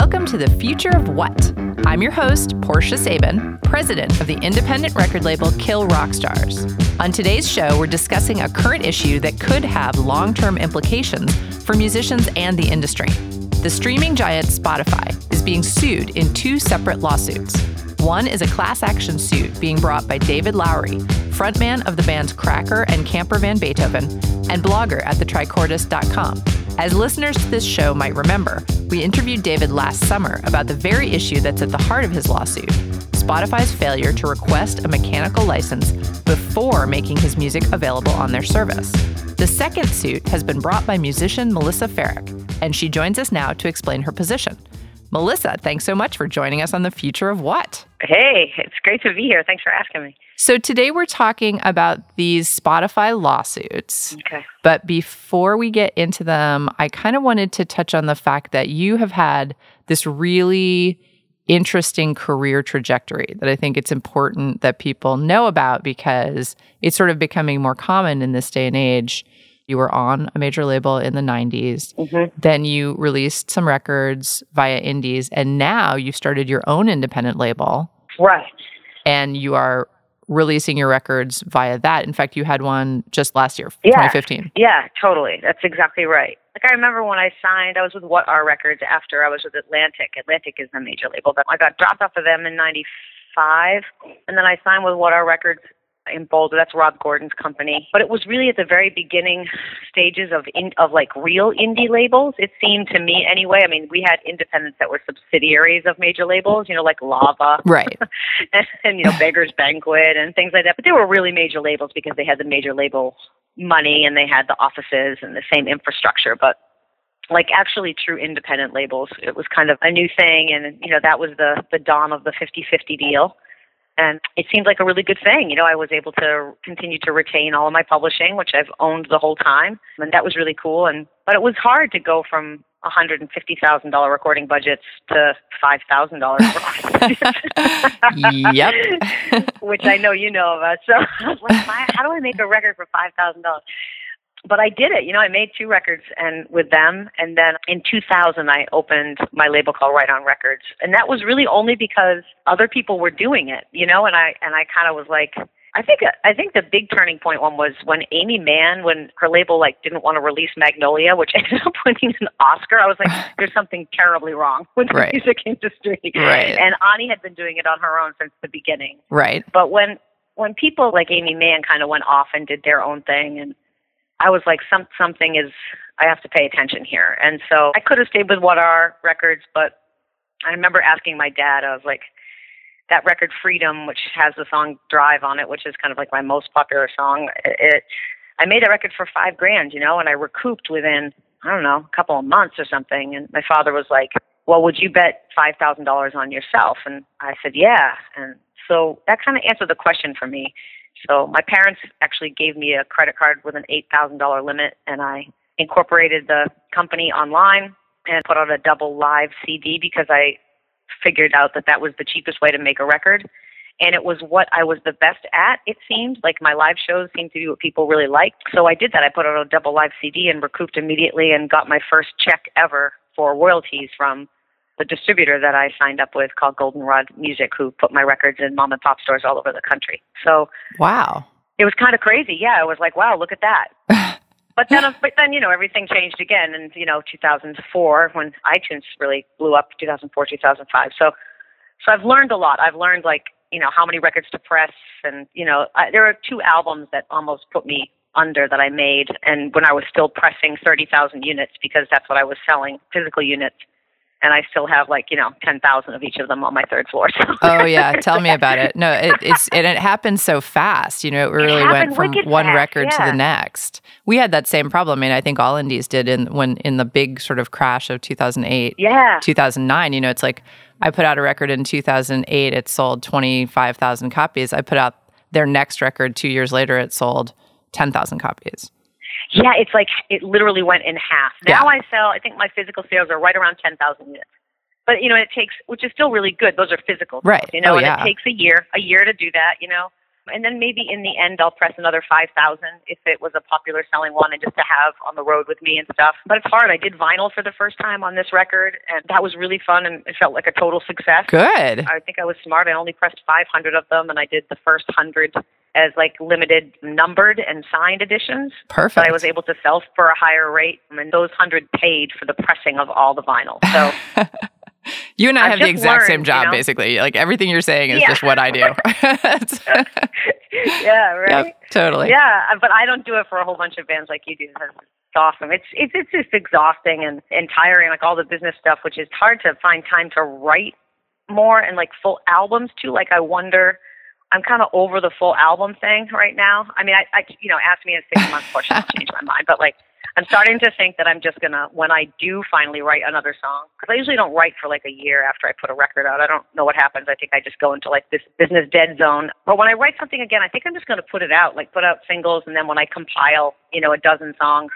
Welcome to the Future of What? I'm your host, Portia Sabin, president of the independent record label Kill Rock Stars. On today's show, we're discussing a current issue that could have long term implications for musicians and the industry. The streaming giant Spotify is being sued in two separate lawsuits. One is a class action suit being brought by David Lowery, frontman of the bands Cracker and Camper Van Beethoven, and blogger at thetrichordist.com. As listeners to this show might remember, we interviewed David last summer about the very issue that's at the heart of his lawsuit Spotify's failure to request a mechanical license before making his music available on their service. The second suit has been brought by musician Melissa Ferrick, and she joins us now to explain her position. Melissa, thanks so much for joining us on The Future of What? Hey, it's great to be here. Thanks for asking me. So, today we're talking about these Spotify lawsuits. Okay. But before we get into them, I kind of wanted to touch on the fact that you have had this really interesting career trajectory that I think it's important that people know about because it's sort of becoming more common in this day and age you were on a major label in the 90s. Mm-hmm. Then you released some records via indies. And now you've started your own independent label. Right. And you are releasing your records via that. In fact, you had one just last year, yeah. 2015. Yeah, totally. That's exactly right. Like I remember when I signed, I was with What Are Records after I was with Atlantic. Atlantic is the major label, but I got dropped off of them in 95. And then I signed with What Are Records in Boulder. That's Rob Gordon's company. But it was really at the very beginning stages of in, of like real indie labels. It seemed to me anyway. I mean, we had independents that were subsidiaries of major labels, you know, like Lava, right, and, and you know, Beggars Banquet and things like that. But they were really major labels because they had the major label money and they had the offices and the same infrastructure. But like actually true independent labels, it was kind of a new thing, and you know, that was the the dawn of the 50-50 deal and it seemed like a really good thing. You know, I was able to continue to retain all of my publishing, which I've owned the whole time, and that was really cool. And but it was hard to go from one hundred and fifty thousand dollar recording budgets to five thousand dollars yep. which I know you know about. So I was like, how do I make a record for five thousand dollars? But I did it. You know, I made two records and with them, and then in 2000 I opened my label called Right On Records, and that was really only because other people were doing it. You know, and I and I kind of was like. I think I think the big turning point one was when Aimee Mann, when her label like didn't want to release Magnolia, which ended up winning an Oscar. I was like, "There's something terribly wrong with the right. music industry." Right. And Ani had been doing it on her own since the beginning. Right. But when when people like Aimee Mann kind of went off and did their own thing, and I was like, some something is I have to pay attention here. And so I could have stayed with What Are Records, but I remember asking my dad, I was like, that record Freedom, which has the song Drive on it, which is kind of like my most popular song. It, I made a record for five grand, you know, and I recouped within I don't know a couple of months or something. And my father was like, "Well, would you bet five thousand dollars on yourself?" And I said, "Yeah." And so that kind of answered the question for me. So my parents actually gave me a credit card with an $8,000 limit, and I incorporated the company online and put out a double live CD because I figured out that that was the cheapest way to make a record. And it was what I was the best at, it seemed. Like my live shows seemed to be what people really liked. So I did that. I put out a double live CD and recouped immediately and got my first check ever for royalties from the distributor that I signed up with called Goldenrod Music, who put my records in mom and pop stores all over the country. So wow, it was kind of crazy. Yeah, I was like, wow, look at that. but then, but then you know, everything changed again in you know 2004 when iTunes really blew up. 2004, 2005. So, so I've learned a lot. I've learned like you know how many records to press, and you know, I, there are two albums that almost put me under that I made, and when I was still pressing 30,000 units because that's what I was selling, physical units and I still have like you know ten thousand of each of them on my third floor. Oh yeah, tell me about it. No, it, it's and it happened so fast. You know, it really it went from one fast, record yeah. to the next. We had that same problem. I mean, I think all indies did in when in the big sort of crash of two thousand eight, yeah, two thousand nine. You know, it's like I put out a record in two thousand eight. It sold twenty five thousand copies. I put out their next record two years later. It sold ten thousand copies. Yeah, it's like it literally went in half. Yeah. Now I sell. I think my physical sales are right around ten thousand units. But you know, it takes, which is still really good. Those are physical, right? Sales, you know, oh, and yeah. it takes a year, a year to do that. You know, And then maybe in the end, I'll press another 5,000 if it was a popular selling one and just to have on the road with me and stuff. But it's hard. I did vinyl for the first time on this record, and that was really fun and it felt like a total success. Good. I think I was smart. I only pressed 500 of them, and I did the first 100 as like limited numbered and signed editions. Perfect. That I was able to sell for a higher rate, and those 100 paid for the pressing of all the vinyl. So you and I I've have the exact learned, same job, you know? basically. Like everything you're saying is Yeah. just what I do. yeah, right. Yep, totally. Yeah, but I don't do it for a whole bunch of bands like you do. It's awesome. It's it's it's just exhausting and and tiring, like all the business stuff, which is hard to find time to write more and like full albums too. Like I wonder. I'm kind of over the full album thing right now. I mean, I, I you know, ask me in six months, push, I'll change my mind. But like, I'm starting to think that I'm just gonna, when I do finally write another song, because I usually don't write for like a year after I put a record out. I don't know what happens. I think I just go into like this business dead zone. But when I write something again, I think I'm just gonna put it out, like put out singles, and then when I compile, you know, a dozen songs,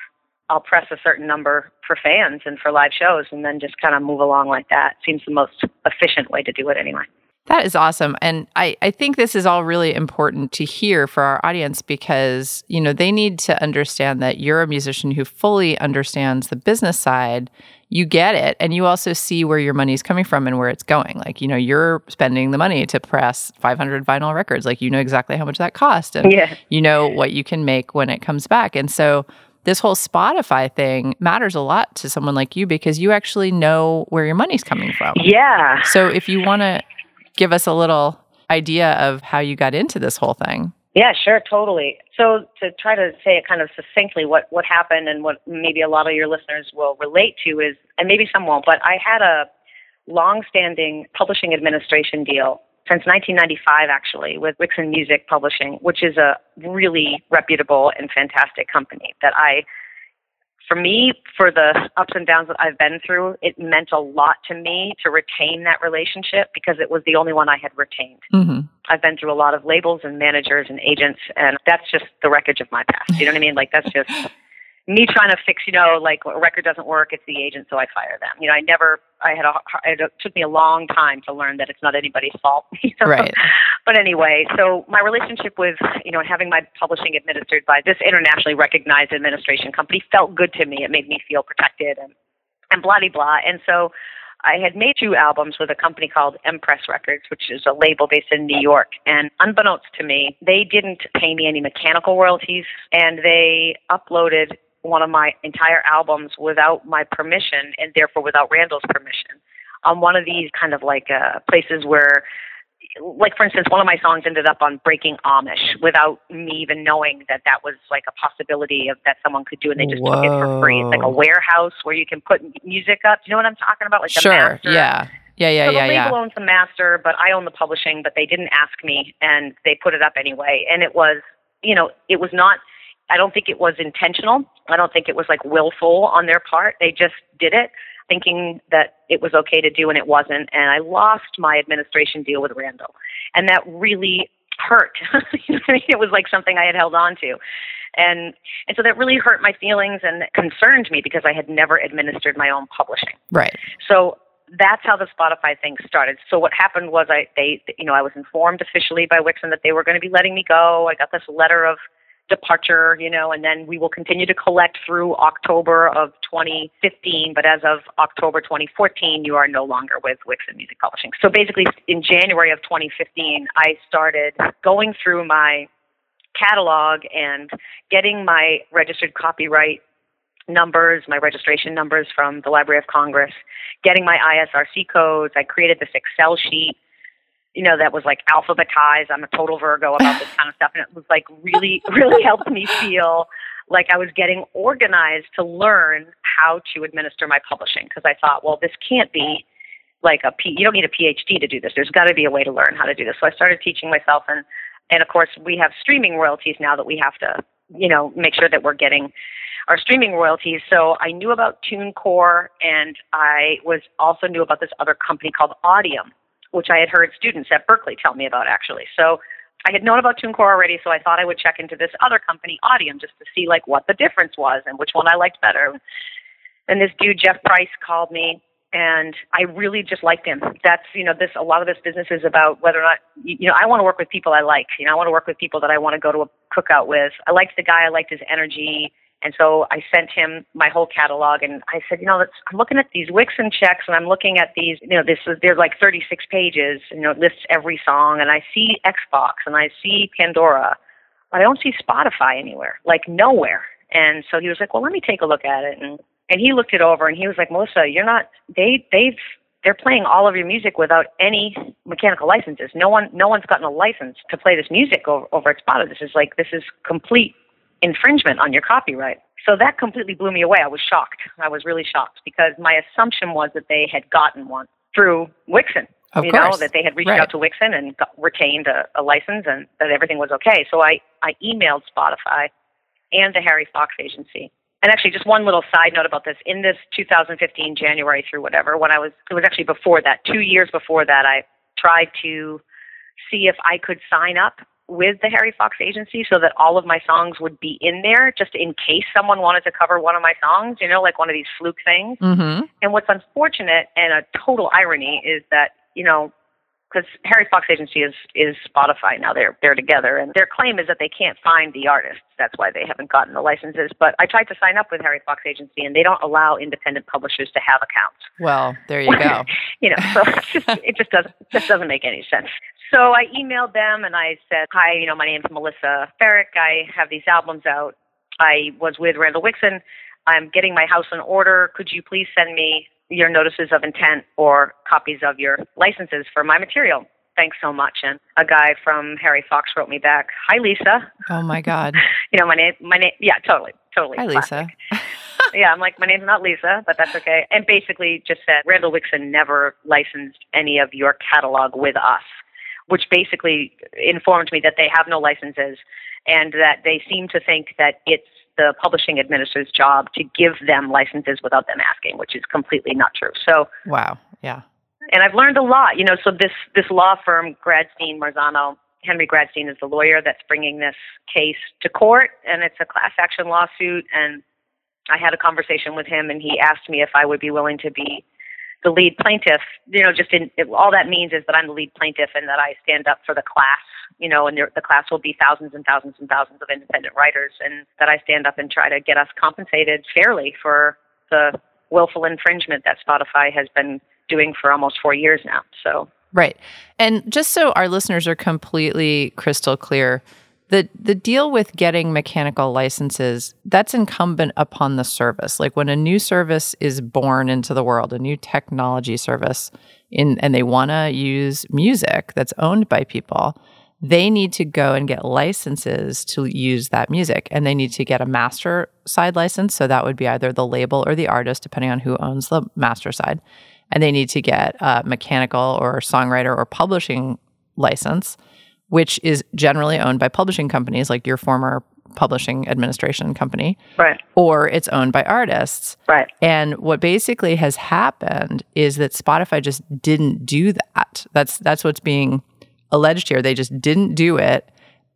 I'll press a certain number for fans and for live shows, and then just kind of move along like that. Seems the most efficient way to do it, anyway. That is awesome. And I, I think this is all really important to hear for our audience because, you know, they need to understand that you're a musician who fully understands the business side. You get it. And you also see where your money is coming from and where it's going. Like, you know, you're spending the money to press 500 vinyl records. Like, you know exactly how much that cost. And Yeah. you know what you can make when it comes back. And so this whole Spotify thing matters a lot to someone like you because you actually know where your money's coming from. Yeah. So if you want to give us a little idea of how you got into this whole thing. Yeah, sure, totally. So to try to say it kind of succinctly, what what happened and what maybe a lot of your listeners will relate to is, and maybe some won't, but I had a long-standing publishing administration deal since 1995, actually, with Wixen Music Publishing, which is a really reputable and fantastic company that I for me, for the ups and downs that I've been through, it meant a lot to me to retain that relationship because it was the only one I had retained. Mm-hmm. I've been through a lot of labels and managers and agents, and that's just the wreckage of my past. You know what I mean? Like that's just me trying to fix. You know, like a record doesn't work, it's the agent, so I fire them. You know, I never. I had a. It took me a long time to learn that it's not anybody's fault. you know? Right. But anyway, so my relationship with you know having my publishing administered by this internationally recognized administration company felt good to me. It made me feel protected and and blah de blah. And so I had made two albums with a company called MPress Records, which is a label based in New York. And unbeknownst to me, they didn't pay me any mechanical royalties, and they uploaded one of my entire albums without my permission, and therefore without Randall's permission, on one of these kind of like uh, places where like for instance, one of my songs ended up on Breaking Amish without me even knowing that that was like a possibility of that someone could do, and they just took it for free. It's like a warehouse where you can put music up. Do you know what I'm talking about? Like sure. master. Yeah. Yeah. Yeah. so yeah. the Yeah. label owns the master, but I own the publishing. But they didn't ask me, and they put it up anyway. And it was, you know, it was not. I don't think it was intentional. I don't think it was like willful on their part. They just did it, thinking that it was okay to do, and it wasn't. And I lost my administration deal with Randall, and that really hurt. you know what I mean? It was like something I had held on to. And and so that really hurt my feelings and concerned me because I had never administered my own publishing. Right. So that's how the Spotify thing started. So what happened was I they you know I was informed officially by Wixen that they were going to be letting me go. I got this letter of departure, you know, and then we will continue to collect through October of 2015. But as of October 2014, you are no longer with Wixen Music Publishing. So basically, in January of 2015, I started going through my catalog and getting my registered copyright numbers, my registration numbers from the Library of Congress, getting my ISRC codes. I created this Excel sheet, you know, that was like alphabetized. I'm a total Virgo about this kind of stuff. And it was like really, really helped me feel like I was getting organized to learn how to administer my publishing because I thought, well, this can't be like a P, you don't need a PhD to do this. There's got to be a way to learn how to do this. So I started teaching myself and and of course we have streaming royalties now that we have to, you know, make sure that we're getting our streaming royalties. So I knew about TuneCore and I was also knew about this other company called Audiam, which I had heard students at Berklee tell me about actually. So I had known about TuneCore already, so I thought I would check into this other company, Audiam, just to see like what the difference was and which one I liked better. And this dude Jeff Price called me and I really just liked him. That's you know this a lot of this business is about whether or not you know I want to work with people I like. You know I want to work with people that I want to go to a cookout with. I liked the guy. I liked his energy. And so I sent him my whole catalog, and I said, you know, let's, I'm looking at these Wixen checks, and I'm looking at these, you know, this is there's like 36 pages, you know, it lists every song, and I see Xbox, and I see Pandora, but I don't see Spotify anywhere, like nowhere. And so he was like, well, let me take a look at it, and and he looked it over, and he was like, Melissa, you're not, they they've they're playing all of your music without any mechanical licenses. No one, no one's gotten a license to play this music over, over at Spotify. This is like, this is complete infringement on your copyright. So that completely blew me away. I was shocked. I was really shocked because my assumption was that they had gotten one through Wixen. Of you course. know that they had reached Right. out to Wixen and got, retained a, a license and that everything was okay. So I I emailed Spotify and the Harry Fox agency. And actually, just one little side note about this: in this 2015 January through whatever, when I was it was actually before that, two years before that, I tried to see if I could sign up with the Harry Fox agency so that all of my songs would be in there, just in case someone wanted to cover one of my songs. You know, like one of these fluke things. Mm-hmm. And what's unfortunate and a total irony is that, you know, because Harry Fox Agency is is Spotify now. They're they're together, and their claim is that they can't find the artists. That's why they haven't gotten the licenses. But I tried to sign up with Harry Fox Agency, and they don't allow independent publishers to have accounts. Well, there you go. you know, so it's just it just doesn't just doesn't make any sense. So I emailed them and I said, "Hi, you know, my name's Melissa Ferrick. I have these albums out. I was with Randall Wixen. I'm getting my house in order. Could you please send me your notices of intent or copies of your licenses for my material?" Thanks so much. And a guy from Harry Fox wrote me back, "Hi, Lisa. Oh my God. You know, my name, my name, yeah, totally, totally. Hi, classic Lisa. yeah, I'm like, my name's not Lisa, but that's okay. And basically just said, Randall Wixen never licensed any of your catalog with us, which basically informed me that they have no licenses and that they seem to think that it's the publishing administrator's job to give them licenses without them asking, which is completely not true. So, Wow. Yeah. and I've learned a lot, you know, so this, this law firm, Gradstein Marzano, Henry Gradstein is the lawyer that's bringing this case to court, and it's a class action lawsuit. And I had a conversation with him, and he asked me if I would be willing to be the lead plaintiff. You know, just in it, all that means is that I'm the lead plaintiff and that I stand up for the class. You know, and the class will be thousands and thousands and thousands of independent writers, and that I stand up and try to get us compensated fairly for the willful infringement that Spotify has been doing for almost four years now. So Right. And just so our listeners are completely crystal clear, the the deal with getting mechanical licenses, that's incumbent upon the service. Like when a new service is born into the world, a new technology service in and they want to use music that's owned by people, they need to go and get licenses to use that music. And they need to get a master side license, so that would be either the label or the artist depending on who owns the master side. And they need to get a mechanical or songwriter or publishing license, which is generally owned by publishing companies like your former publishing administration company, right, or it's owned by artists. right, And what basically has happened is that Spotify just didn't do that. That's that's what's being alleged here. They just didn't do it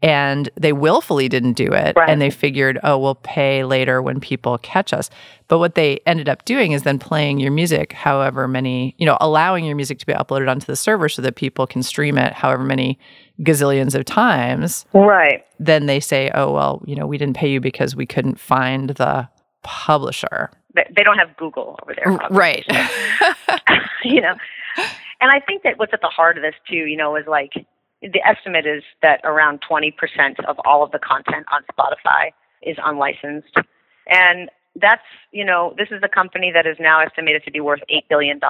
and they willfully didn't do it Right. and they figured, "Oh, we'll pay later when people catch us." But what they ended up doing is then playing your music however many, you know, allowing your music to be uploaded onto the server so that people can stream it however many gazillions of times right. then they say, oh, well, you know, we didn't pay you because we couldn't find the publisher. They, don't have Google over there, obviously. Right. you know. And I think that what's at the heart of this too, you know, is like the estimate is that around 20% of all of the content on Spotify is unlicensed. And that's, you know, this is a company that is now estimated to be worth $8 billion.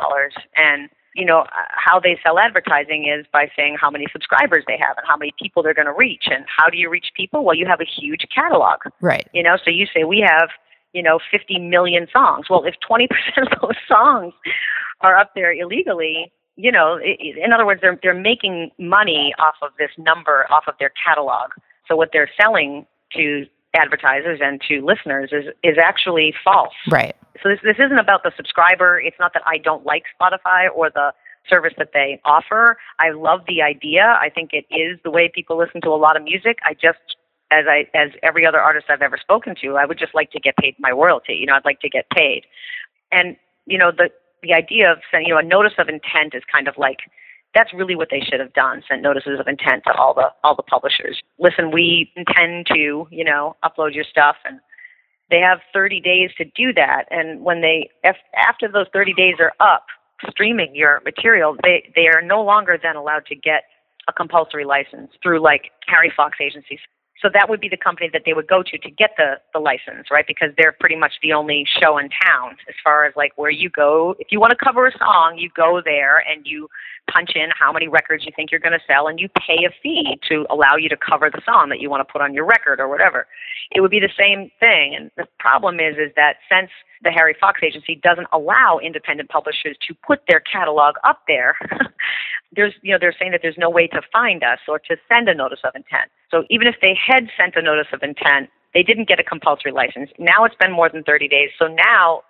And, you know, how they sell advertising is by saying how many subscribers they have and how many people they're going to reach. And how do you reach people? Well, you have a huge catalog. right. You know, so you say we have, you know, 50 million songs. Well, if 20% of those songs are up there illegally, you know, in other words, they're they're making money off of this number, off of their catalog. So what they're selling to advertisers and to listeners is is actually false. Right. So this this isn't about the subscriber. It's not that I don't like Spotify or the service that they offer. I love the idea. I think it is the way people listen to a lot of music. I just as I as every other artist I've ever spoken to, I would just like to get paid my royalty. You know, I'd like to get paid. And you know, the the idea of sending, you know, a notice of intent is kind of like that's really what they should have done sent notices of intent to all the all the publishers. Listen we intend to you know upload your stuff and they have 30 days to do that and when they after those 30 days are up streaming your material they they are no longer then allowed to get a compulsory license through like harry fox agencies so that would be the company that they would go to to get the the license right? Because they're pretty much the only show in town as far as like where you go. If you want to cover a song you go there and you punch in how many records you think you're going to sell and you pay a fee to allow you to cover the song that you want to put on your record or whatever. It would be the same thing. And the problem is is that since the harry fox agency doesn't allow independent publishers to put their catalog up there there's you know they're saying that there's no way to find us or to send a notice of intent so even if they had sent a notice of intent they didn't get a compulsory license now it's been more than 30 days so now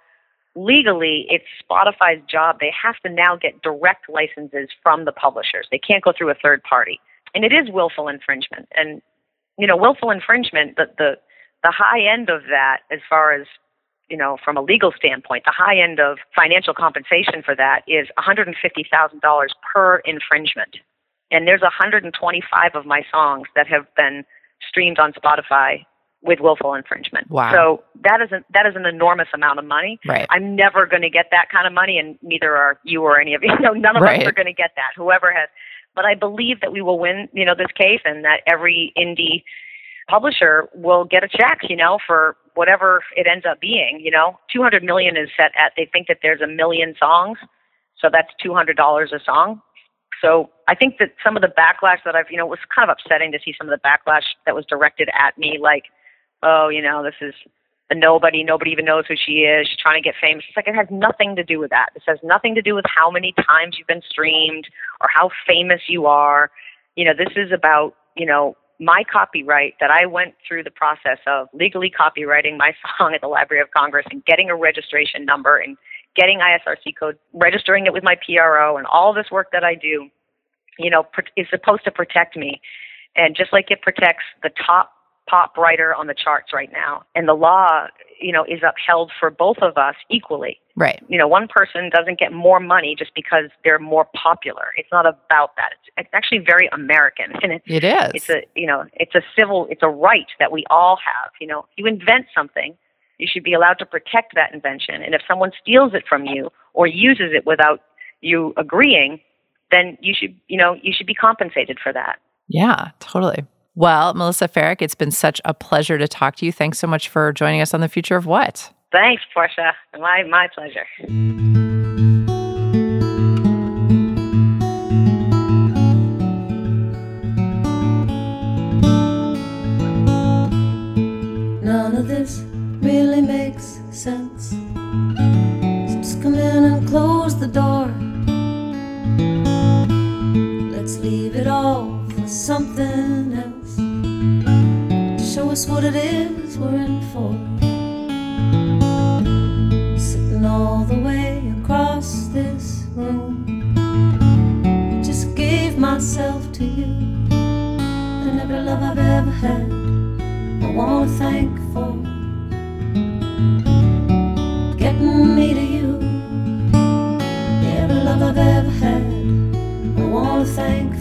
legally it's Spotify's job. They have to now get direct licenses from the publishers. They can't go through a third party. And it is willful infringement. And you know, willful infringement, the the, the high end of that as far as you know, from a legal standpoint, the high end of financial compensation for that is $150,000 per infringement. And there's 125 of my songs that have been streamed on Spotify with willful infringement. Wow. So that is an, that is an enormous amount of money. Right. I'm never going to get that kind of money, and neither are you or any of you. No, none of right. us are going to get that. Whoever has, but I believe that we will win. You know, this case, and that every indie publisher will get a check. You know, for whatever it ends up being. You know, 200 million is set at. They think that there's a million songs, so that's 200 dollars a song. So I think that some of the backlash that I've, you know, it was kind of upsetting to see some of the backlash that was directed at me, like oh, you know, this is a nobody, nobody even knows who she is. She's trying to get famous. It's like it has nothing to do with that. This has nothing to do with how many times you've been streamed or how famous you are. You know, this is about, you know, my copyright that I went through the process of legally copyrighting my song at the Library of Congress and getting a registration number and getting ISRC code, registering it with my PRO and all this work that I do, you know, is supposed to protect me. And just like it protects the top pop writer on the charts right now. And the law, you know, is upheld for both of us equally. Right. You know, one person doesn't get more money just because they're more popular. It's not about that. It's, it's actually very American. And it's, it is. It's a, you know, it's a civil, it's a right that we all have. You know, you invent something, you should be allowed to protect that invention. And if someone steals it from you or uses it without you agreeing, then you should, you know, you should be compensated for that. Yeah, totally. Well, Melissa Ferrick, it's been such a pleasure to talk to you. Thanks so much for joining us on The Future of What. Thanks, Portia. My, my pleasure. None of this really makes sense. So just come in and close the door. Let's leave it all for something else show us what it is we're in for. Sitting all the way across this room, I just gave myself to you, and every love I've ever had, I wanna thank for getting me to you. Every love I've ever had, I wanna thank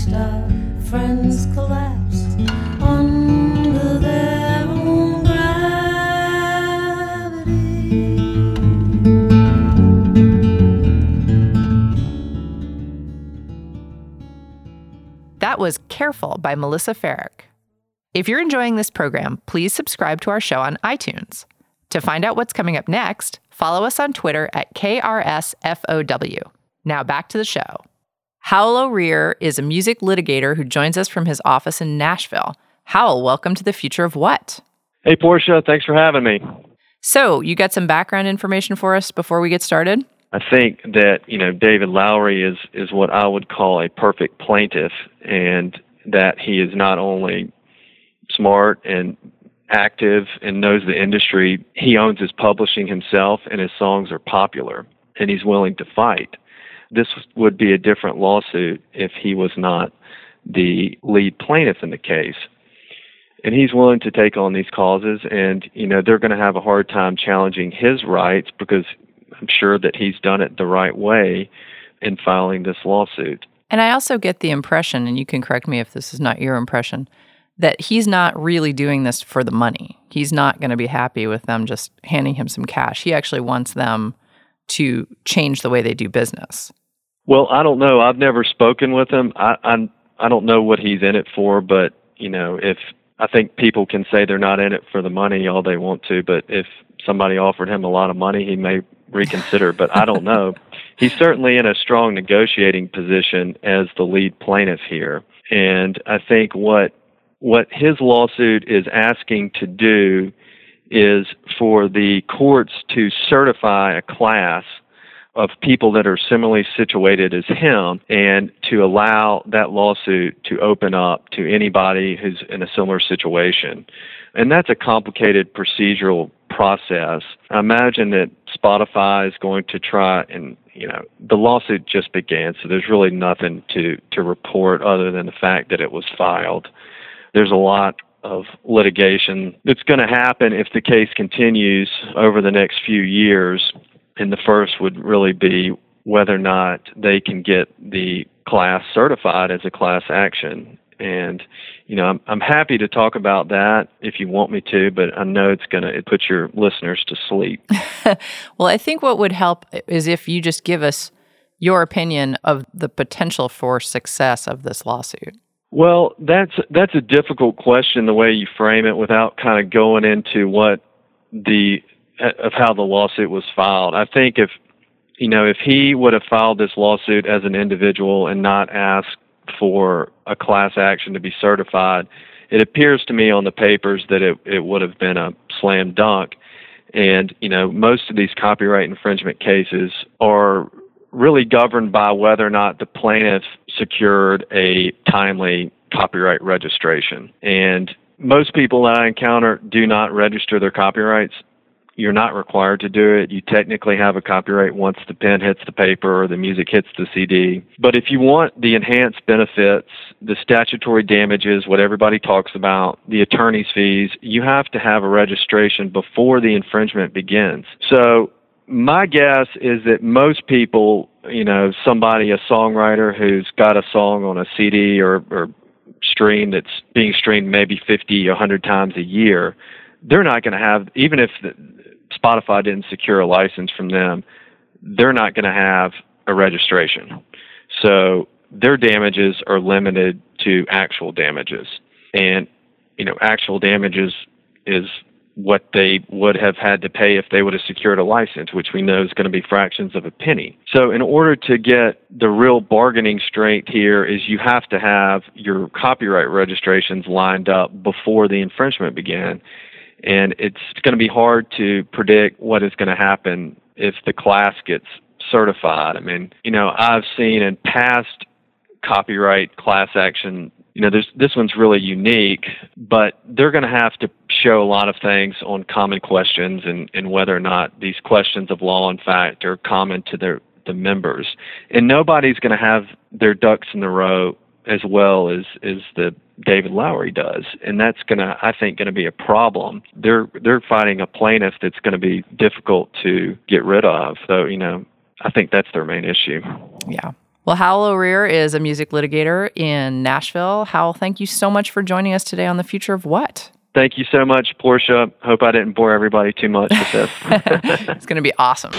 watched our friends collapse under their own gravity. That was Careful by Melissa Ferrick. If you're enjoying this program, please subscribe to our show on iTunes. To find out what's coming up next, follow us on Twitter at KRSFOW. Now back to the show. Howell O'Rear is a music litigator who joins us from his office in Nashville. Howell, welcome to the future of what? Hey, Portia, thanks for having me. So, you got some background information for us before we get started? I think that you know David Lowery is is what I would call a perfect plaintiff, and that he is not only smart and active and knows the industry. He owns his publishing himself, and his songs are popular, and he's willing to fight. This would be a different lawsuit if he was not the lead plaintiff in the case. And he's willing to take on these causes, and you know they're going to have a hard time challenging his rights because I'm sure that he's done it the right way in filing this lawsuit. And I also get the impression, and you can correct me if this is not your impression, that he's not really doing this for the money. He's not going to be happy with them just handing him some cash. He actually wants them to change the way they do business. Well, I don't know. I've never spoken with him. I I, I don't know what he's in it for, but you know, if I think people can say they're not in it for the money all they want to, but if somebody offered him a lot of money, he may reconsider, but I don't know. He's certainly in a strong negotiating position as the lead plaintiff here. And I think what what his lawsuit is asking to do is for the courts to certify a class of people that are similarly situated as him and to allow that lawsuit to open up to anybody who's in a similar situation. And that's a complicated procedural process. I imagine that Spotify is going to try and you know the lawsuit just began, so there's really nothing to to report other than the fact that it was filed. There's a lot of litigation that's going to happen if the case continues over the next few years. And the first would really be whether or not they can get the class certified as a class action. And you know, I'm, I'm happy to talk about that if you want me to, but I know it's going to it put your listeners to sleep. well, I think what would help is if you just give us your opinion of the potential for success of this lawsuit. Well, that's that's a difficult question the way you frame it without kind of going into what the of how the lawsuit was filed. I think if you know if he would have filed this lawsuit as an individual and not asked for a class action to be certified, it appears to me on the papers that it, it would have been a slam dunk. And, you know, most of these copyright infringement cases are really governed by whether or not the plaintiff secured a timely copyright registration. And most people that I encounter do not register their copyrights you're not required to do it. You technically have a copyright once the pen hits the paper or the music hits the CD. But if you want the enhanced benefits, the statutory damages, what everybody talks about, the attorney's fees, you have to have a registration before the infringement begins. So my guess is that most people, you know, somebody, a songwriter who's got a song on a CD or, or stream that's being streamed maybe 50, 100 times a year, they're not going to have, even if the, Spotify didn't secure a license from them, they're not going to have a registration. So their damages are limited to actual damages. And, you know, actual damages is what they would have had to pay if they would have secured a license, which we know is going to be fractions of a penny. So, in order to get the real bargaining strength here, is you have to have your copyright registrations lined up before the infringement began and it's going to be hard to predict what is going to happen if the class gets certified. I mean, you know, I've seen in past copyright class action, you know, this one's really unique, but they're going to have to show a lot of things on common questions and, and whether or not these questions of law and fact are common to their the members. And nobody's going to have their ducks in the row as well as as the David Lowery does, and that's going to, I think, going to be a problem. They're they're fighting a plaintiff that's going to be difficult to get rid of. So you know, I think that's their main issue. Yeah. Well, Howell O'Rear is a music litigator in Nashville. Howell, thank you so much for joining us today on the future of what? Thank you so much, Portia. Hope I didn't bore everybody too much with this. it's going to be awesome.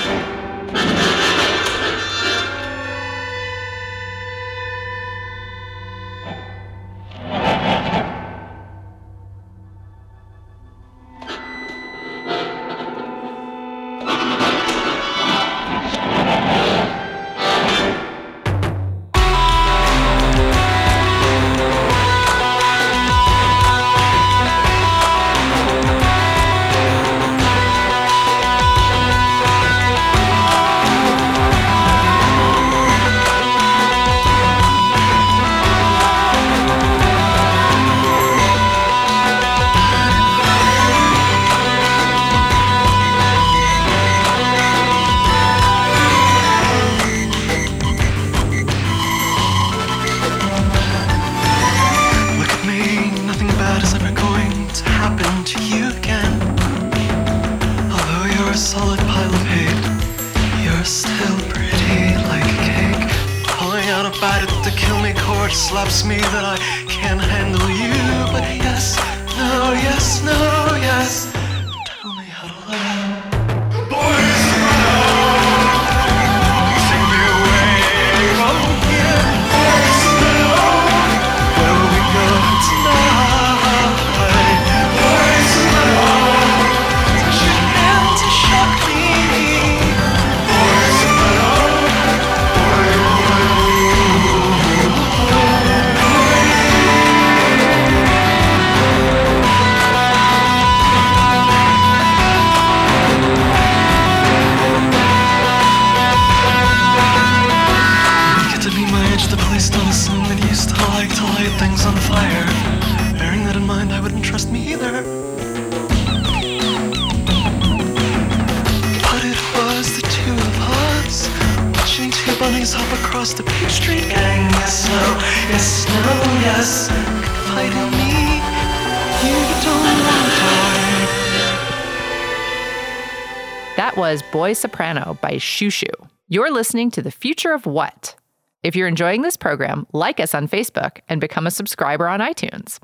Was Boy Soprano by Xiu Xiu. You're listening to The Future of What? If you're enjoying this program, like us on Facebook and become a subscriber on iTunes.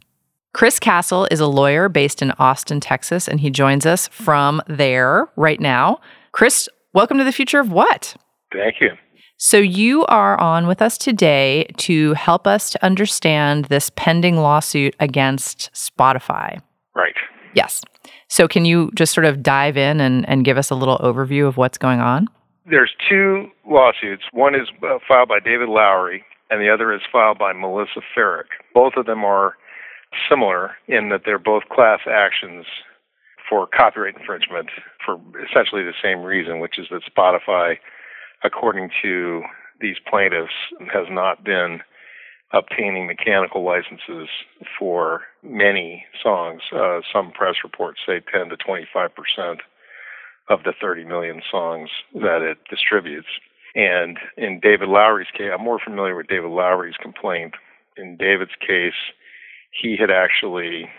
Chris Castle is a lawyer based in Austin, Texas, and he joins us from there right now. Chris, welcome to The Future of What? Thank you. So, you are on with us today to help us to understand this pending lawsuit against Spotify. Right. Yes. So, can you just sort of dive in and, and give us a little overview of what's going on? There's two lawsuits. One is uh, filed by David Lowery, and the other is filed by Melissa Ferrick. Both of them are similar in that they're both class actions for copyright infringement for essentially the same reason, which is that Spotify, according to these plaintiffs, has not been obtaining mechanical licenses for many songs. Uh, some press reports say 10 to 25 percent of the 30 million songs that it distributes. And in David Lowery's case, I'm more familiar with David Lowery's complaint. In David's case, he had actually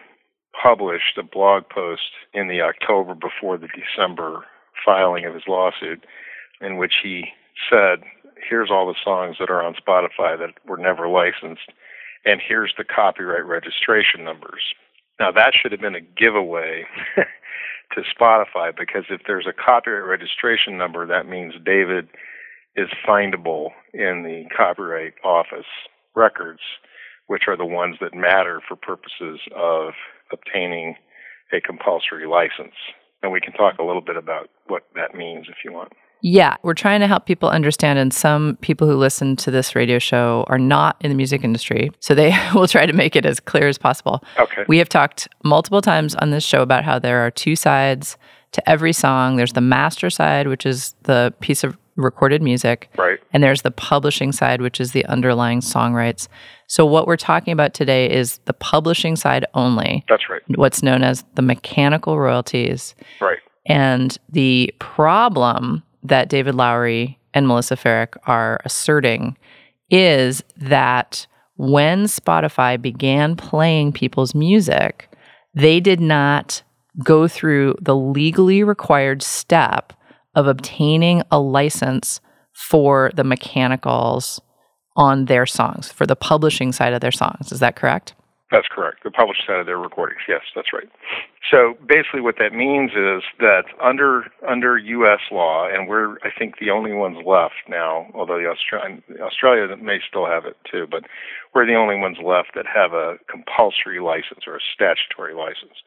published a blog post in the October before the December filing of his lawsuit in which he said, here's all the songs that are on Spotify that were never licensed, and here's the copyright registration numbers. Now, that should have been a giveaway to Spotify because if there's a copyright registration number, that means David is findable in the Copyright Office records, which are the ones that matter for purposes of obtaining a compulsory license. And we can talk a little bit about what that means if you want. Yeah, we're trying to help people understand, and some people who listen to this radio show are not in the music industry. So they will try to make it as clear as possible. Okay. We have talked multiple times on this show about how there are two sides to every song there's the master side, which is the piece of recorded music. Right. And there's the publishing side, which is the underlying song rights. So, what we're talking about today is the publishing side only, That's right. what's known as the mechanical royalties. Right. And the problem that David Lowery and Melissa Ferrick are asserting is that when Spotify began playing people's music, they did not go through the legally required step of obtaining a license for the mechanicals on their songs for the publishing side of their songs. Is that correct? That's correct. The published side of their recordings. Yes, that's right. So basically, what that means is that under under U.S. law, and we're I think the only ones left now, although the Australia may still have it too, but we're the only ones left that have a compulsory license or a statutory license.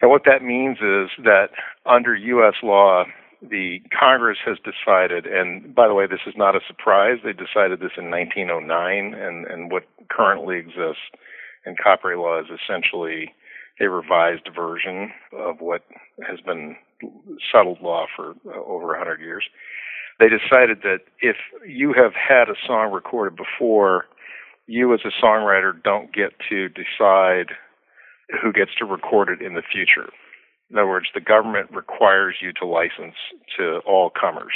And what that means is that under U.S. law, the Congress has decided, and by the way, this is not a surprise. They decided this in 1909, and and what currently exists and copyright law is essentially a revised version of what has been settled law for uh, over 100 years. They decided that if you have had a song recorded before, you as a songwriter don't get to decide who gets to record it in the future. In other words, the government requires you to license to all comers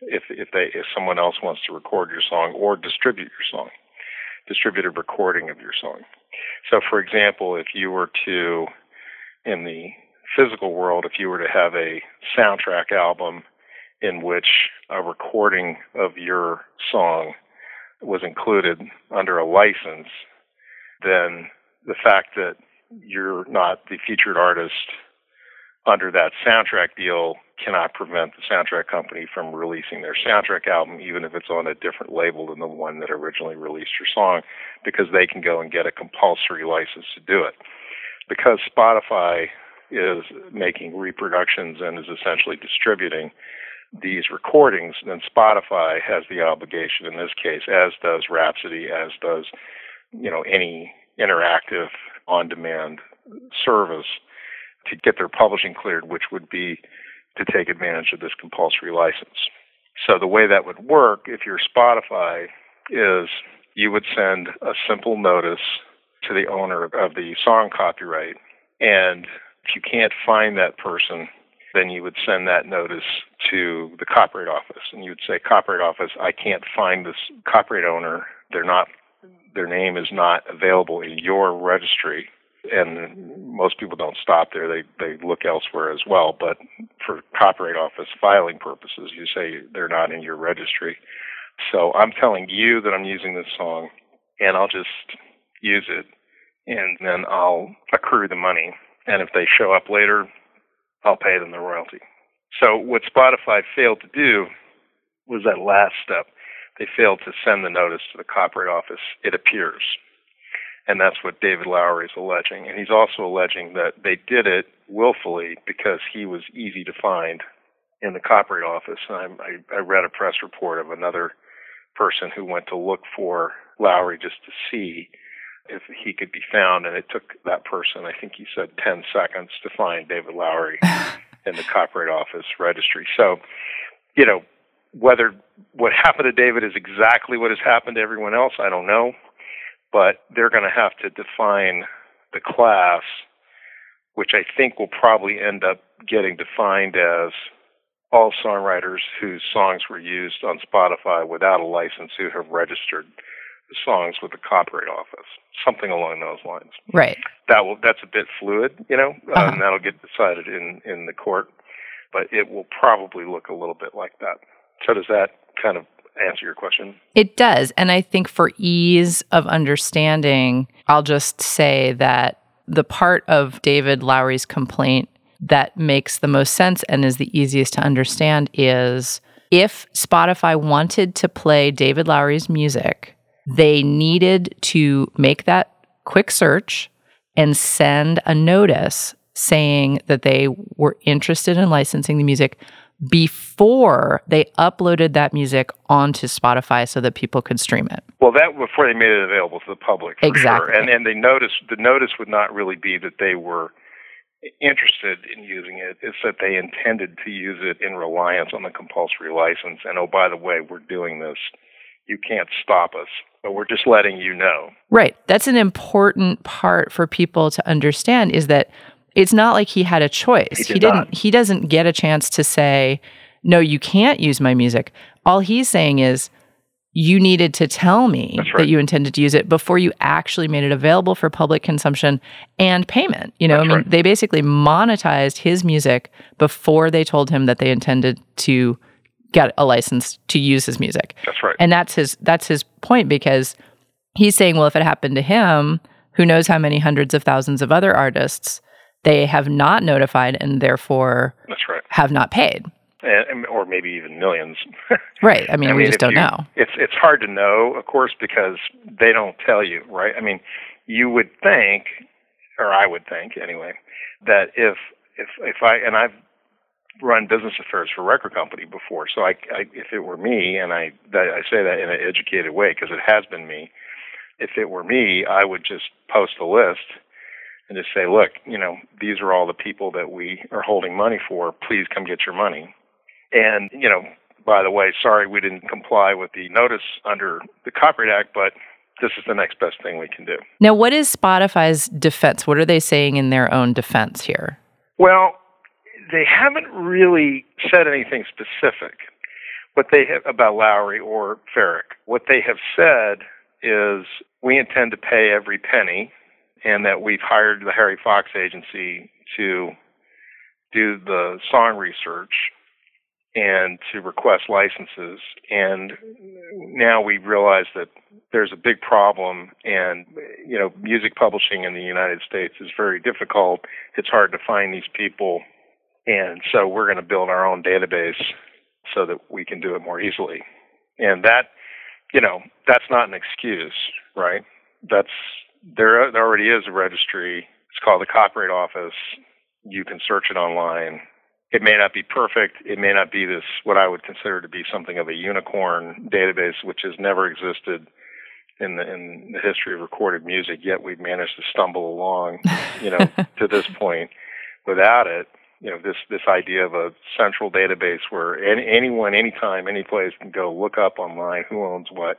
if if they if someone else wants to record your song or distribute your song, distribute a recording of your song. So, for example, if you were to, in the physical world, if you were to have a soundtrack album in which a recording of your song was included under a license, then the fact that you're not the featured artist under that soundtrack deal cannot prevent the soundtrack company from releasing their soundtrack album, even if it's on a different label than the one that originally released your song, because they can go and get a compulsory license to do it. Because Spotify is making reproductions and is essentially distributing these recordings, then Spotify has the obligation in this case, as does Rhapsody, as does you know any interactive on-demand service to get their publishing cleared, which would be to take advantage of this compulsory license. So the way that would work if you're Spotify is you would send a simple notice to the owner of the song copyright and if you can't find that person then you would send that notice to the copyright office and you would say copyright office I can't find this copyright owner they're not their name is not available in your registry and most people don't stop there. They they look elsewhere as well. But for Copyright Office filing purposes, you say they're not in your registry. So I'm telling you that I'm using this song, and I'll just use it, and then I'll accrue the money. And if they show up later, I'll pay them the royalty. So what Spotify failed to do was that last step. They failed to send the notice to the Copyright Office. It appears and that's what David Lowery is alleging. And he's also alleging that they did it willfully because he was easy to find in the Copyright Office. And I, I, I read a press report of another person who went to look for Lowery just to see if he could be found, and it took that person, I think he said, 10 seconds to find David Lowery in the Copyright Office registry. So, you know, whether what happened to David is exactly what has happened to everyone else, I don't know but they're going to have to define the class, which I think will probably end up getting defined as all songwriters whose songs were used on Spotify without a license who have registered the songs with the Copyright Office, something along those lines. Right. That will that's a bit fluid, you know, uh-huh. and that'll get decided in in the court, but it will probably look a little bit like that. So does that kind of answer your question. It does. And I think for ease of understanding, I'll just say that the part of David Lowery's complaint that makes the most sense and is the easiest to understand is if Spotify wanted to play David Lowery's music, they needed to make that quick search and send a notice saying that they were interested in licensing the music before they uploaded that music onto Spotify so that people could stream it. Well, that before they made it available to the public, exactly. Sure. And and they notice the notice would not really be that they were interested in using it. It's that they intended to use it in reliance on the compulsory license. And oh, by the way, we're doing this. You can't stop us. But we're just letting you know. Right. That's an important part for people to understand is that it's not like he had a choice. He, did he didn't not. he doesn't get a chance to say, "No, you can't use my music." All he's saying is you needed to tell me right. that you intended to use it before you actually made it available for public consumption and payment. You know, That's I mean, right. they basically monetized his music before they told him that they intended to get a license to use his music. That's right. And that's his that's his point because he's saying, well, if it happened to him, who knows how many hundreds of thousands of other artists they have not notified and therefore That's right. have not paid. And, or maybe even millions. Right. I mean, I we mean, just don't you- know. It's it's hard to know, of course, because they don't tell you, right? I mean, you would think, or I would think anyway, that if if if I and I've run business affairs for a record company before, so I, I if it were me, and I that, I say that in an educated way because it has been me. If it were me, I would just post a list and just say, look, you know, these are all the people that we are holding money for. Please come get your money. And, you know, by the way, sorry we didn't comply with the notice under the Copyright Act, but this is the next best thing we can do. Now, what is Spotify's defense? What are they saying in their own defense here? Well, they haven't really said anything specific. What they have about Lowery or Ferrick, what they have said is we intend to pay every penny, and that we've hired the Harry Fox agency to do the song research and to request licenses. And now we realize that there's a big problem, and you know, music publishing in the United States is very difficult. It's hard to find these people, and so we're going to build our own database so that we can do it more easily. And that, you know, that's not an excuse, right? That's there. There already is a registry. It's called the Copyright Office. You can search it online. It may not be perfect. It may not be this what I would consider to be something of a unicorn database, which has never existed in the in the history of recorded music. Yet we've managed to stumble along, you know, to this point without it. You know, this this idea of a central database where any, anyone, anytime, any place can go look up online who owns what.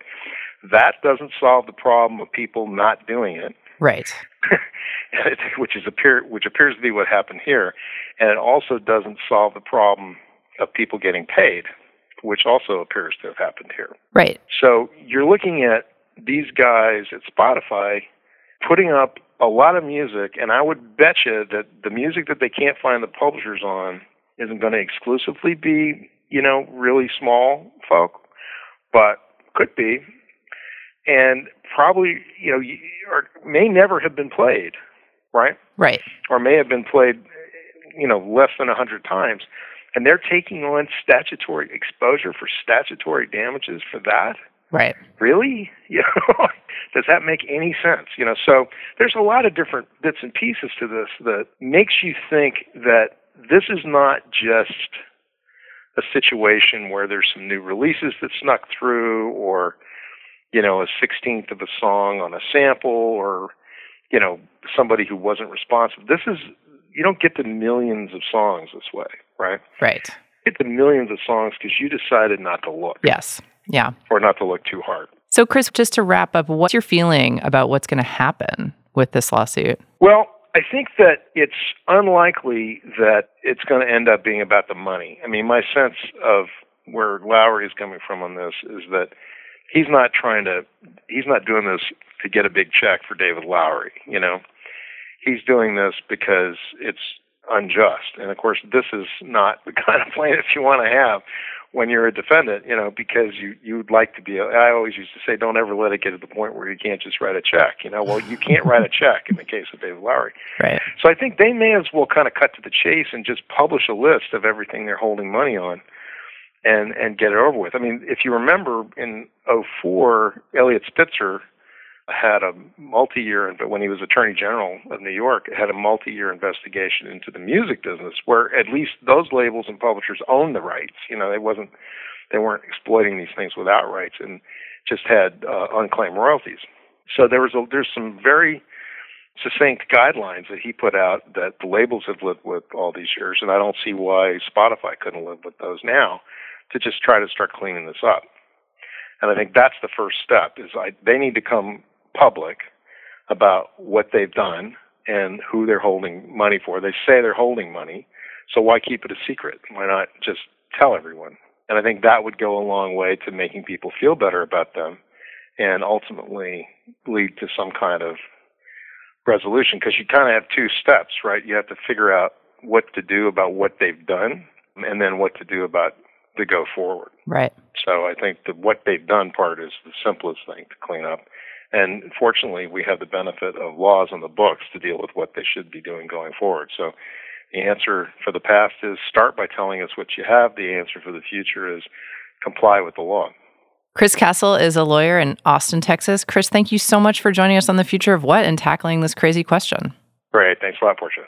That doesn't solve the problem of people not doing it Right. which is appear which appears to be what happened here, and it also doesn't solve the problem of people getting paid, which also appears to have happened here. Right. So you're looking at these guys at Spotify putting up a lot of music, and I would bet you that the music that they can't find the publishers on isn't going to exclusively be, you know, really small folk, but could be, and probably, you know, or may never have been played, right? Right. Or may have been played, you know, less than a hundred times, and they're taking on statutory exposure for statutory damages for that Right. really you know does that make any sense you know so there's a lot of different bits and pieces to this that makes you think that this is not just a situation where there's some new releases that snuck through or you know a sixteenth of a song on a sample or you know somebody who wasn't responsive this is you don't get to millions of songs this way right Right. you get to millions of songs because you decided not to look Yes. Yeah. or not to look too hard So, Chris, just to wrap up, what's your feeling about what's going to happen with this lawsuit? Well, I think that it's unlikely that it's going to end up being about the money. I mean, my sense of where Lowery is coming from on this is that he's not trying to, he's not doing this to get a big check for David Lowery, you know. He's doing this because it's unjust. And of course, this is not the kind of plaintiff you want to have when you're a defendant, you know, because you you'd like to be. I always used to say, don't ever let it get to the point where you can't just write a check. You know, well, you can't write a check in the case of David Lowery. Right. So I think they may as well kind of cut to the chase and just publish a list of everything they're holding money on, and and get it over with. I mean, if you remember in '04, Eliot Spitzer had a multi-year, but when he was Attorney General of New York, had a multi-year investigation into the music business, where at least those labels and publishers owned the rights. You know, they wasn't, they weren't exploiting these things without rights, and just had uh, unclaimed royalties. So there was a, there's some very succinct guidelines that he put out that the labels have lived with all these years, and I don't see why Spotify couldn't live with those now to just try to start cleaning this up. And I think that's the first step is I, they need to come public about what they've done and who they're holding money for. They say they're holding money, so why keep it a secret? Why not just tell everyone? And I think that would go a long way to making people feel better about them and ultimately lead to some kind of resolution because you kind of have two steps, right? You have to figure out what to do about what they've done and then what to do about to go forward. Right. So I think that what they've done part is the simplest thing to clean up. And fortunately, we have the benefit of laws on the books to deal with what they should be doing going forward. So the answer for the past is start by telling us what you have. The answer for the future is comply with the law. Chris Castle is a lawyer in Austin, Texas. Chris, thank you so much for joining us on the future of what and tackling this crazy question. Great. Thanks a lot, Portia.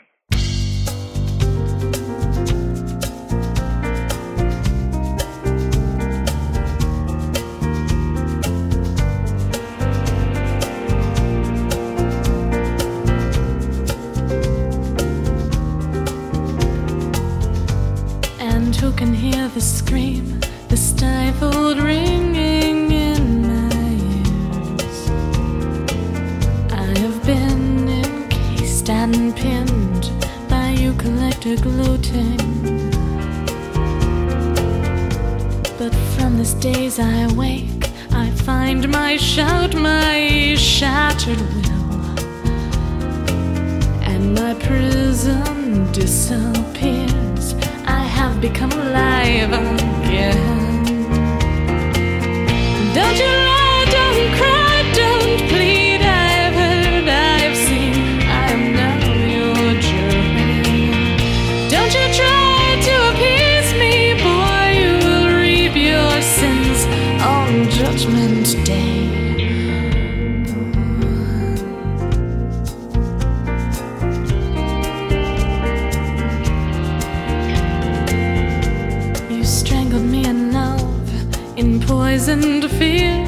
Hear the scream, the stifled ringing in my ears? I have been encased and pinned by eucalyptic gloating. But from this daze I wake, I find my shout, my shattered will and my prison disappears. I have become alive again. Don't you poisoned fear,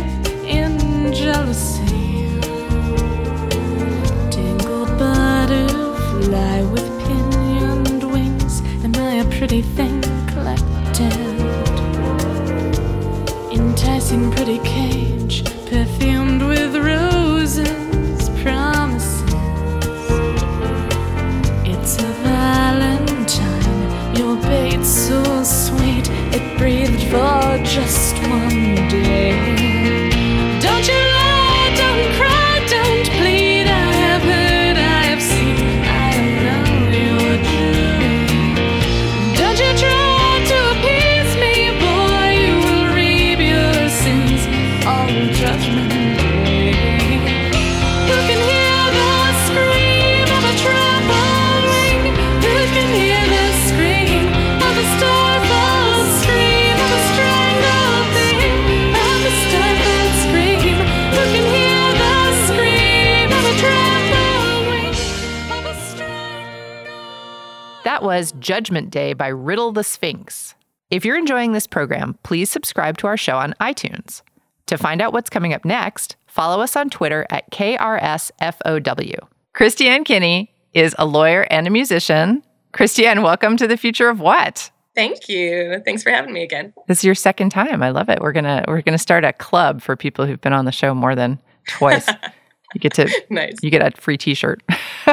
Judgment Day by Riddle the Sphinx. If you're enjoying this program, please subscribe to our show on iTunes. To find out what's coming up next, follow us on Twitter at KRSFOW. Christiane Kinney is a lawyer and a musician. Christiane, welcome to the future of what? Thank you. Thanks for having me again. This is your second time. I love it. We're gonna we're gonna start a club for people who've been on the show more than twice. you get to Nice. you get a free T-shirt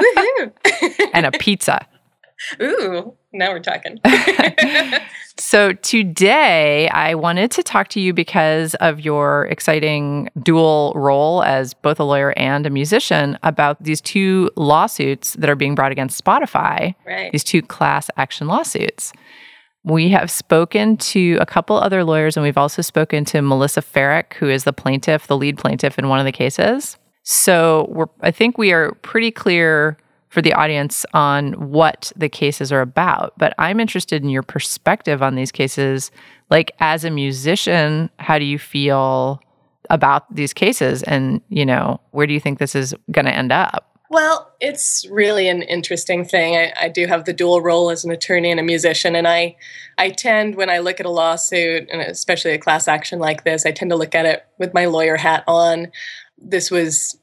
and a pizza. Ooh, now we're talking. So today I wanted to talk to you because of your exciting dual role as both a lawyer and a musician about these two lawsuits that are being brought against Spotify, right. these two class action lawsuits. We have spoken to a couple other lawyers and we've also spoken to Melissa Ferrick, who is the plaintiff, the lead plaintiff in one of the cases. So we're I think we are pretty clear for the audience on what the cases are about. But I'm interested in your perspective on these cases. Like as a musician, how do you feel about these cases? And, you know, where do you think this is going to end up? Well, it's really an interesting thing. I, I do have the dual role as an attorney and a musician, and I, I tend when I look at a lawsuit, and especially a class action like this, I tend to look at it with my lawyer hat on. This was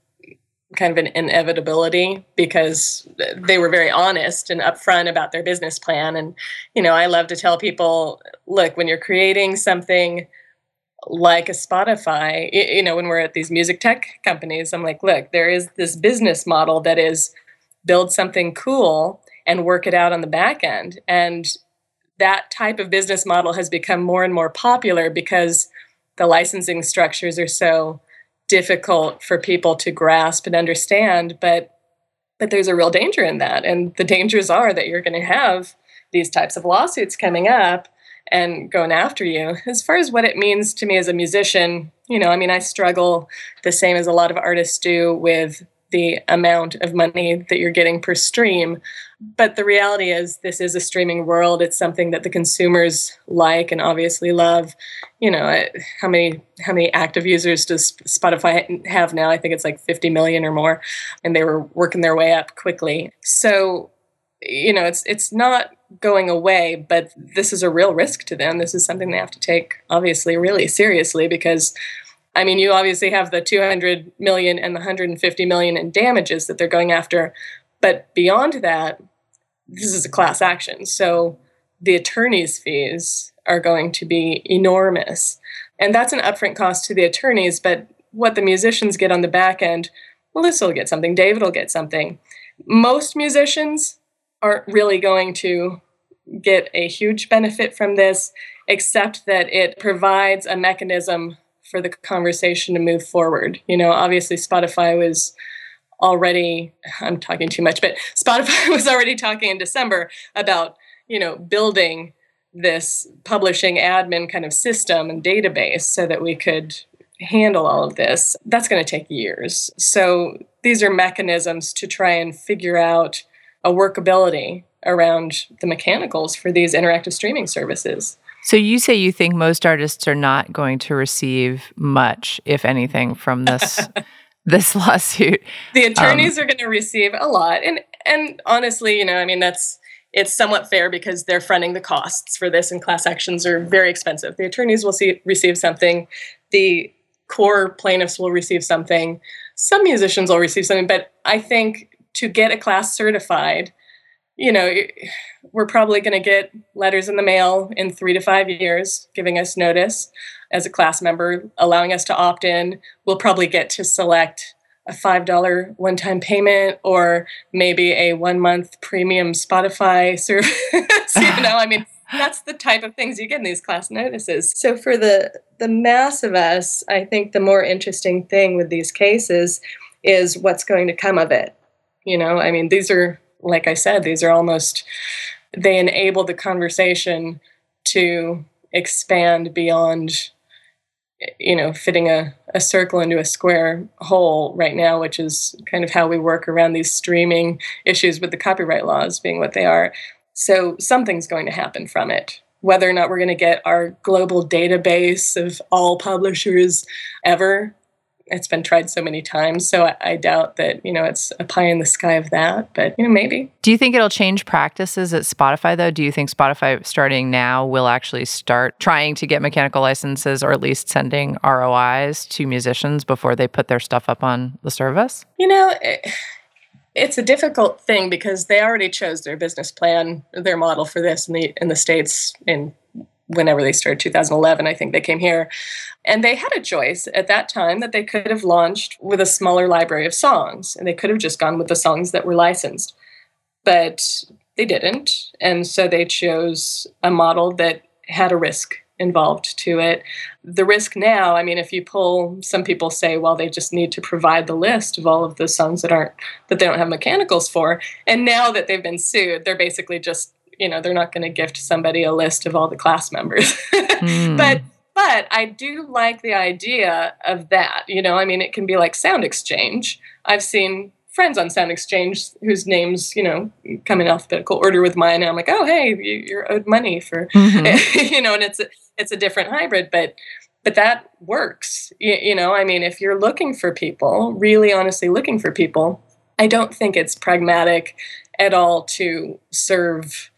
kind of an inevitability because they were very honest and upfront about their business plan. And you know, I love to tell people, look, when you're creating something like a Spotify, you know, when we're at these music tech companies, I'm like, look, there is this business model that is build something cool and work it out on the back end. And that type of business model has become more and more popular because the licensing structures are so difficult for people to grasp and understand. But but there's a real danger in that. And the dangers are that you're going to have these types of lawsuits coming up and going after you. As far as what it means to me as a musician, you know, I mean, I struggle the same as a lot of artists do with the amount of money that you're getting per stream. But the reality is, this is a streaming world. It's something that the consumers like and obviously love. You know, how many how many active users does Spotify have now? I think it's like 50 million or more, and they were working their way up quickly. So, you know, it's it's not going away, but this is a real risk to them. This is something they have to take obviously really seriously because I mean, you obviously have the 200 million and the 150 million in damages that they're going after, but beyond that, this is a class action. So the attorney's fees are going to be enormous. And that's an upfront cost to the attorneys, but what the musicians get on the back end, Melissa will get something, David will get something. Most musicians aren't really going to get a huge benefit from this, except that it provides a mechanism for the conversation to move forward. You know, obviously Spotify was already I'm talking too much, but Spotify was already talking in December about, you know, building this publishing admin kind of system and database so that we could handle all of this. That's going to take years. So these are mechanisms to try and figure out a workability around the mechanicals for these interactive streaming services. So you say you think most artists are not going to receive much, if anything, from this this lawsuit. The attorneys um, are going to receive a lot, and and honestly, you know, I mean, that's it's somewhat fair because they're fronting the costs for this, and class actions are very expensive. The attorneys will see receive something, the core plaintiffs will receive something, some musicians will receive something, but I think to get a class certified you know, we're probably going to get letters in the mail in three to five years giving us notice as a class member, allowing us to opt in. We'll probably get to select a $5 one time payment or maybe a one month premium Spotify service. you know, I mean, that's the type of things you get in these class notices. So for the the mass of us, I think the more interesting thing with these cases is what's going to come of it. You know, I mean, these are like I said, these are almost, they enable the conversation to expand beyond, you know, fitting a, a circle into a square hole right now, which is kind of how we work around these streaming issues with the copyright laws being what they are. So something's going to happen from it. Whether or not we're going to get our global database of all publishers ever it's been tried so many times. So I, I, doubt that, you know, it's a pie in the sky of that, but, you know, maybe. Do you think it'll change practices at Spotify, though? Do you think Spotify starting now will actually start trying to get mechanical licenses or at least sending ROIs to musicians before they put their stuff up on the service? You know, it, it's a difficult thing because they already chose their business plan, their model for this in the in the states in whenever they started 2011 i think they came here and they had a choice at that time that they could have launched with a smaller library of songs and they could have just gone with the songs that were licensed. But they didn't and so they chose a model that had a risk involved to it. The risk now i mean if you pull some people say well they just need to provide the list of all of the songs that aren't that they don't have mechanicals for. And now that they've been sued they're basically just you know they're not going to gift somebody a list of all the class members. Mm. but but i do like the idea of that you know i mean it can be like SoundExchange i've seen friends on SoundExchange whose names you know come in alphabetical order with mine and i'm like oh hey you're owed money for mm-hmm. you know and it's a, it's a different hybrid but but that works you, you know i mean if you're looking for people really honestly looking for people i don't think it's pragmatic at all to serve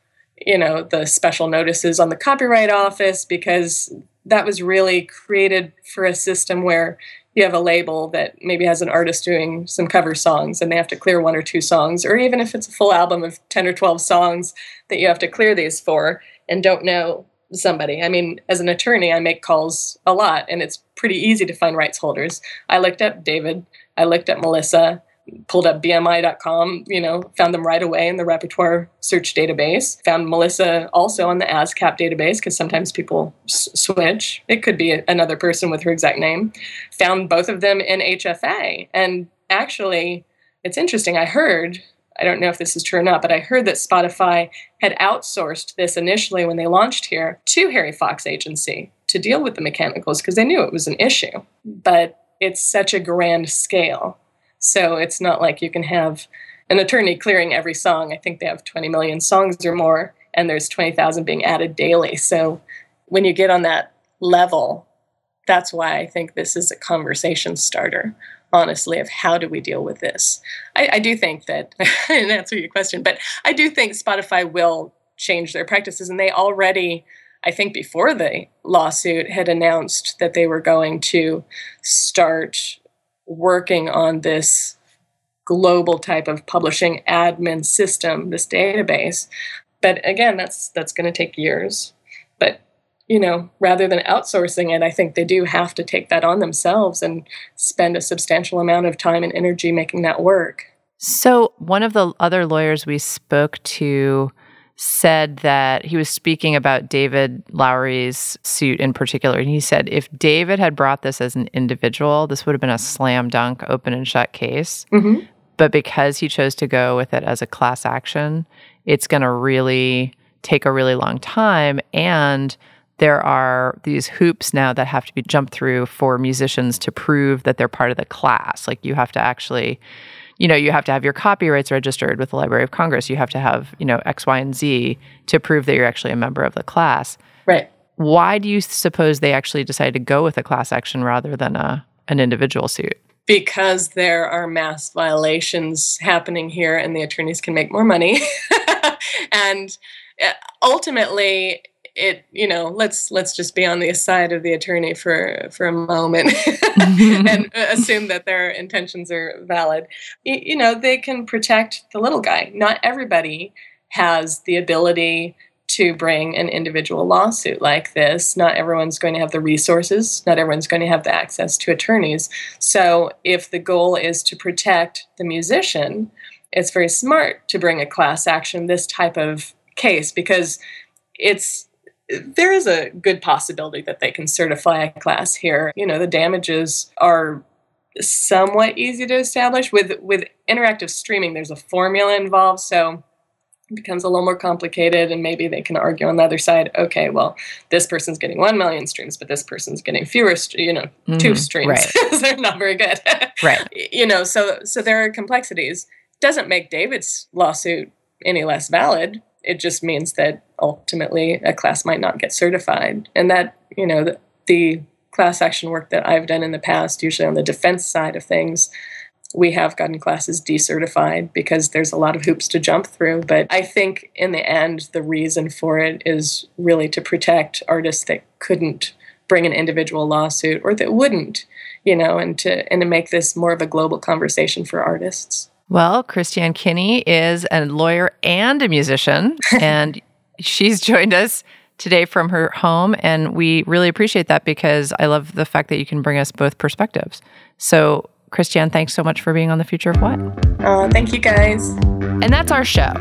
you know the special notices on the copyright office because that was really created for a system where you have a label that maybe has an artist doing some cover songs and they have to clear one or two songs or even if it's a full album of 10 or 12 songs that you have to clear these for and don't know somebody. I mean as an attorney i make calls a lot and it's pretty easy to find rights holders. I looked up david. I looked at melissa pulled up BMI.com, you know, found them right away in the repertoire search database. Found Melissa also on the ASCAP database because sometimes people s- switch. It could be another person with her exact name. Found both of them in HFA. And actually, it's interesting. I heard I don't know if this is true or not, but I heard that Spotify had outsourced this initially when they launched here to Harry Fox Agency to deal with the mechanicals because they knew it was an issue. But it's such a grand scale. So it's not like you can have an attorney clearing every song. I think they have 20 million songs or more, and there's 20,000 being added daily. So when you get on that level, that's why I think this is a conversation starter, honestly, of how do we deal with this. I, I do think that, didn't answer your question, but I do think Spotify will change their practices, and they already, I think before the lawsuit, had announced that they were going to start working on this global type of publishing admin system, this database. But again, that's that's going to take years. But you know, rather than outsourcing it, I think they do have to take that on themselves and spend a substantial amount of time and energy making that work. So, one of the other lawyers we spoke to said that he was speaking about David Lowery's suit in particular. And he said if David had brought this as an individual, this would have been a slam dunk, open and shut case. Mm-hmm. But because he chose to go with it as a class action, it's going to really take a really long time. And there are these hoops now that have to be jumped through for musicians to prove that they're part of the class. Like you have to actually, you know, you have to have your copyrights registered with the Library of Congress. You have to have, you know, X, Y, and Z to prove that you're actually a member of the class. Right. Why do you suppose they actually decided to go with a class action rather than a an individual suit? because there are mass violations happening here and the attorneys can make more money and uh, ultimately it you know let's let's just be on the side of the attorney for for a moment and assume that their intentions are valid you, you know they can protect the little guy not everybody has the ability to bring an individual lawsuit like this. Not everyone's going to have the resources, not everyone's going to have the access to attorneys. So, if the goal is to protect the musician, it's very smart to bring a class action, this type of case, because it's there is a good possibility that they can certify a class here. You know, the damages are somewhat easy to establish with with interactive streaming there's a formula involved so it becomes a little more complicated and maybe they can argue on the other side okay well this person's getting 1 million streams but this person's getting fewer you know mm-hmm. two streams right. they're not very good right you know so so there are complexities doesn't make david's lawsuit any less valid it just means that ultimately a class might not get certified and that you know the, the class action work that i've done in the past usually on the defense side of things we have gotten classes decertified because there's a lot of hoops to jump through. But I think in the end, the reason for it is really to protect artists that couldn't bring an individual lawsuit or that wouldn't, you know, and to and to make this more of a global conversation for artists. Well, Christiane Kinney is a lawyer and a musician, and she's joined us today from her home. And we really appreciate that because I love the fact that you can bring us both perspectives. So, Christiane, thanks so much for being on The Future of What. Oh, thank you guys. And that's our show.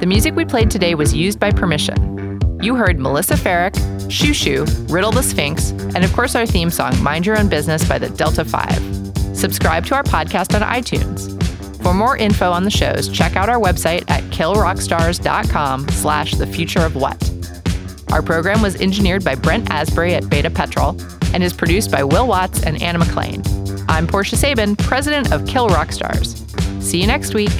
The music we played today was used by permission. You heard Melissa Ferrick, Xiu Xiu, Riddle the Sphinx, and of course our theme song, Mind Your Own Business by the Delta 5. Subscribe to our podcast on iTunes. For more info on the shows, check out our website at killrockstars.com slash the future of what. Our program was engineered by Brent Asbury at Beta Petrol and is produced by Will Watts and Anna McLean. I'm Portia Sabin, president of Kill Rock Stars. See you next week.